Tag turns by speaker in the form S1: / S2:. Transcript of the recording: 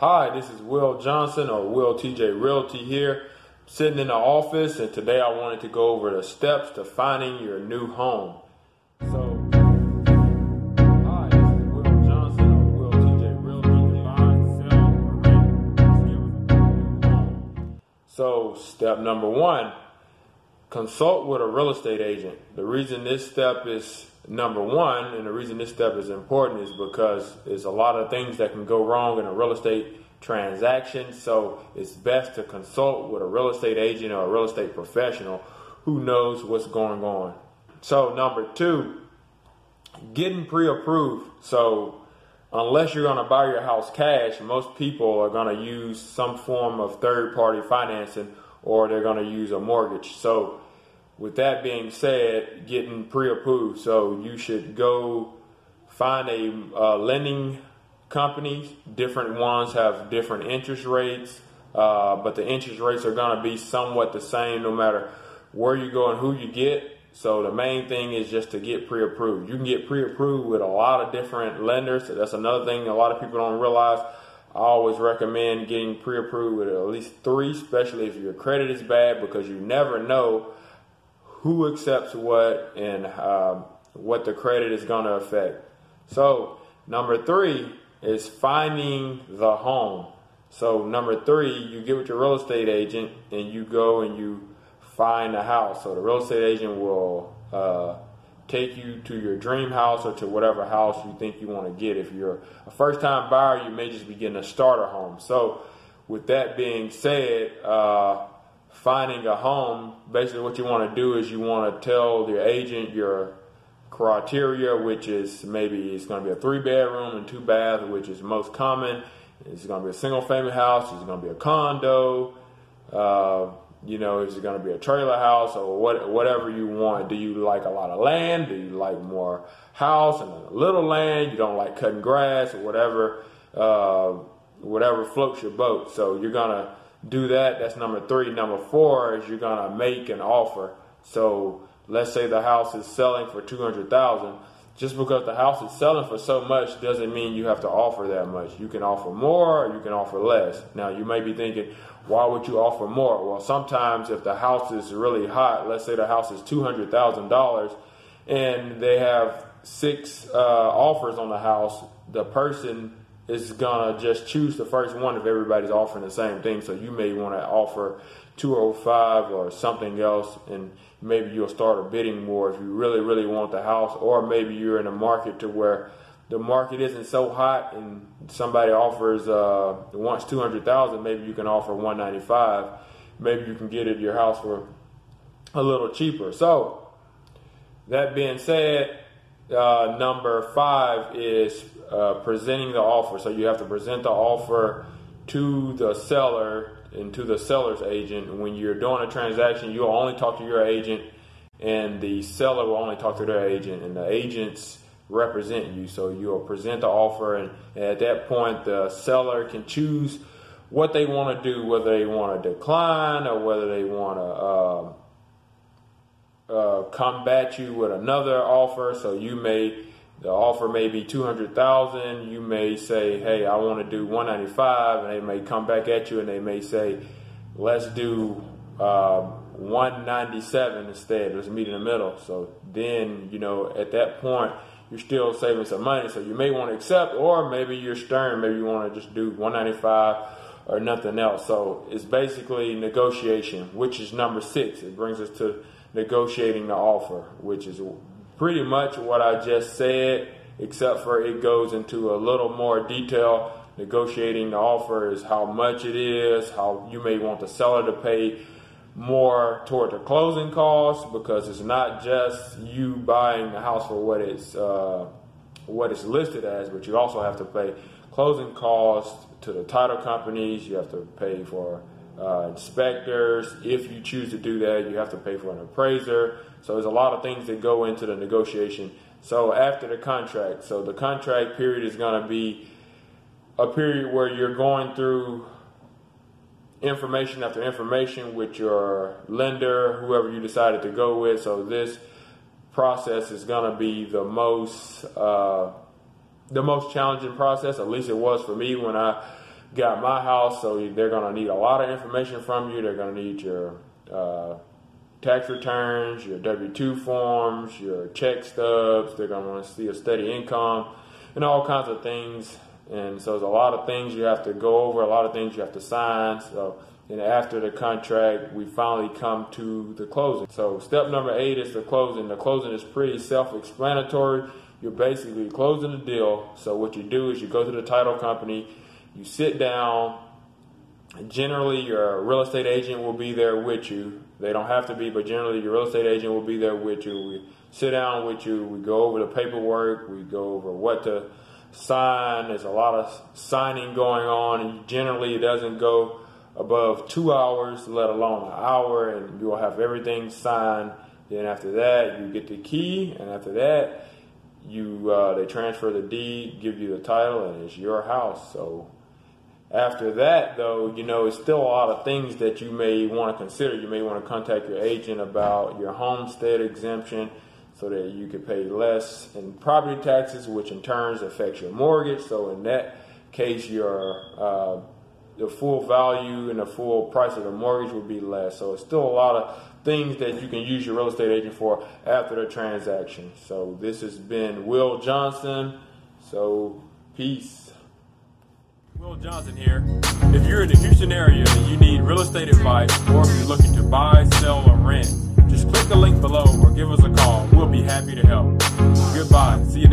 S1: Hi, this is Will Johnson or Will TJ Realty here, sitting in the office, and today I wanted to go over the steps to finding your new home. So, hi, this is Will Johnson or Will TJ Realty to buy, sell, or rent. Just give us a new home. So, step number one consult with a real estate agent. The reason this step is number one, and the reason this step is important is because there's a lot of things that can go wrong in a real estate transaction. So it's best to consult with a real estate agent or a real estate professional who knows what's going on. So, number two, getting pre approved. So, unless you're going to buy your house cash, most people are going to use some form of third party financing or they're going to use a mortgage. So, with that being said, getting pre-approved, so you should go find a uh, lending company. Different ones have different interest rates, uh, but the interest rates are going to be somewhat the same no matter where you go and who you get. So the main thing is just to get pre-approved. You can get pre-approved with a lot of different lenders. That's another thing a lot of people don't realize. I always recommend getting pre-approved with at least three, especially if your credit is bad, because you never know who accepts what and um, what the credit is going to affect. So, number three is finding the home. So, number three, you get with your real estate agent and you go and you find a house. So, the real estate agent will uh, take you to your dream house or to whatever house you think you want to get. If you're a first time buyer, you may just be getting a starter home. So, with that being said, uh, finding a home, basically what you want to do is you want to tell your agent your criteria, which is maybe it's going to be a three bedroom and two bath, which is most common. It's going to be a single family house. It's going to be a condo. Uh, you know, is it going to be a trailer house or what, whatever you want? Do you like a lot of land? Do you like more house and a little land? You don't like cutting grass or whatever, uh, whatever floats your boat. So you're going to do that. That's number three. Number four is you're gonna make an offer. So let's say the house is selling for two hundred thousand. Just because the house is selling for so much doesn't mean you have to offer that much. You can offer more or you can offer less. Now you may be thinking, why would you offer more? Well, sometimes if the house is really hot, let's say the house is two hundred thousand dollars, and they have six uh, offers on the house, the person is gonna just choose the first one if everybody's offering the same thing. So you may want to offer 205 or something else, and maybe you'll start a bidding war if you really, really want the house, or maybe you're in a market to where the market isn't so hot and somebody offers uh, wants 200,000. Maybe you can offer 195. Maybe you can get it your house for a little cheaper. So that being said, uh, number five is uh, presenting the offer. So you have to present the offer to the seller and to the seller's agent. When you're doing a transaction, you'll only talk to your agent, and the seller will only talk to their agent, and the agents represent you. So you'll present the offer, and at that point, the seller can choose what they want to do, whether they want to decline or whether they want to. Uh, uh, come you with another offer. So you may the offer may be two hundred thousand. You may say, "Hey, I want to do one ninety five, and they may come back at you and they may say, "Let's do uh, one ninety seven instead. Let's meet in the middle." So then you know at that point you're still saving some money. So you may want to accept, or maybe you're stern. Maybe you want to just do one ninety five or nothing else. So it's basically negotiation, which is number six. It brings us to negotiating the offer, which is pretty much what I just said, except for it goes into a little more detail. Negotiating the offer is how much it is, how you may want the seller to pay more toward the closing costs because it's not just you buying the house for what it's uh, what it's listed as, but you also have to pay closing costs to the title companies. You have to pay for uh, inspectors. If you choose to do that, you have to pay for an appraiser. So there's a lot of things that go into the negotiation. So after the contract, so the contract period is going to be a period where you're going through information after information with your lender, whoever you decided to go with. So this process is going to be the most uh, the most challenging process. At least it was for me when I got my house, so they're going to need a lot of information from you. They're going to need your uh, tax returns, your W 2 forms, your check stubs. They're going to want to see a steady income and all kinds of things. And so there's a lot of things you have to go over, a lot of things you have to sign. So, and after the contract, we finally come to the closing. So, step number eight is the closing. The closing is pretty self explanatory. You're basically closing the deal. So, what you do is you go to the title company, you sit down. Generally, your real estate agent will be there with you. They don't have to be, but generally, your real estate agent will be there with you. We sit down with you. We go over the paperwork. We go over what to sign. There's a lot of signing going on, and generally, it doesn't go above two hours, let alone an hour, and you'll have everything signed. Then after that, you get the key, and after that, you uh, they transfer the deed, give you the title, and it's your house. So after that, though, you know, it's still a lot of things that you may want to consider. You may want to contact your agent about your homestead exemption so that you could pay less in property taxes, which in turn affects your mortgage. So in that case, your uh, the full value and the full price of the mortgage would be less. So it's still a lot of things that you can use your real estate agent for after the transaction. So this has been Will Johnson. So peace. Will Johnson here. If you're in the Houston area and you need real estate advice, or if you're looking to buy, sell, or rent, just click the link below or give us a call. We'll be happy to help. Goodbye. See you.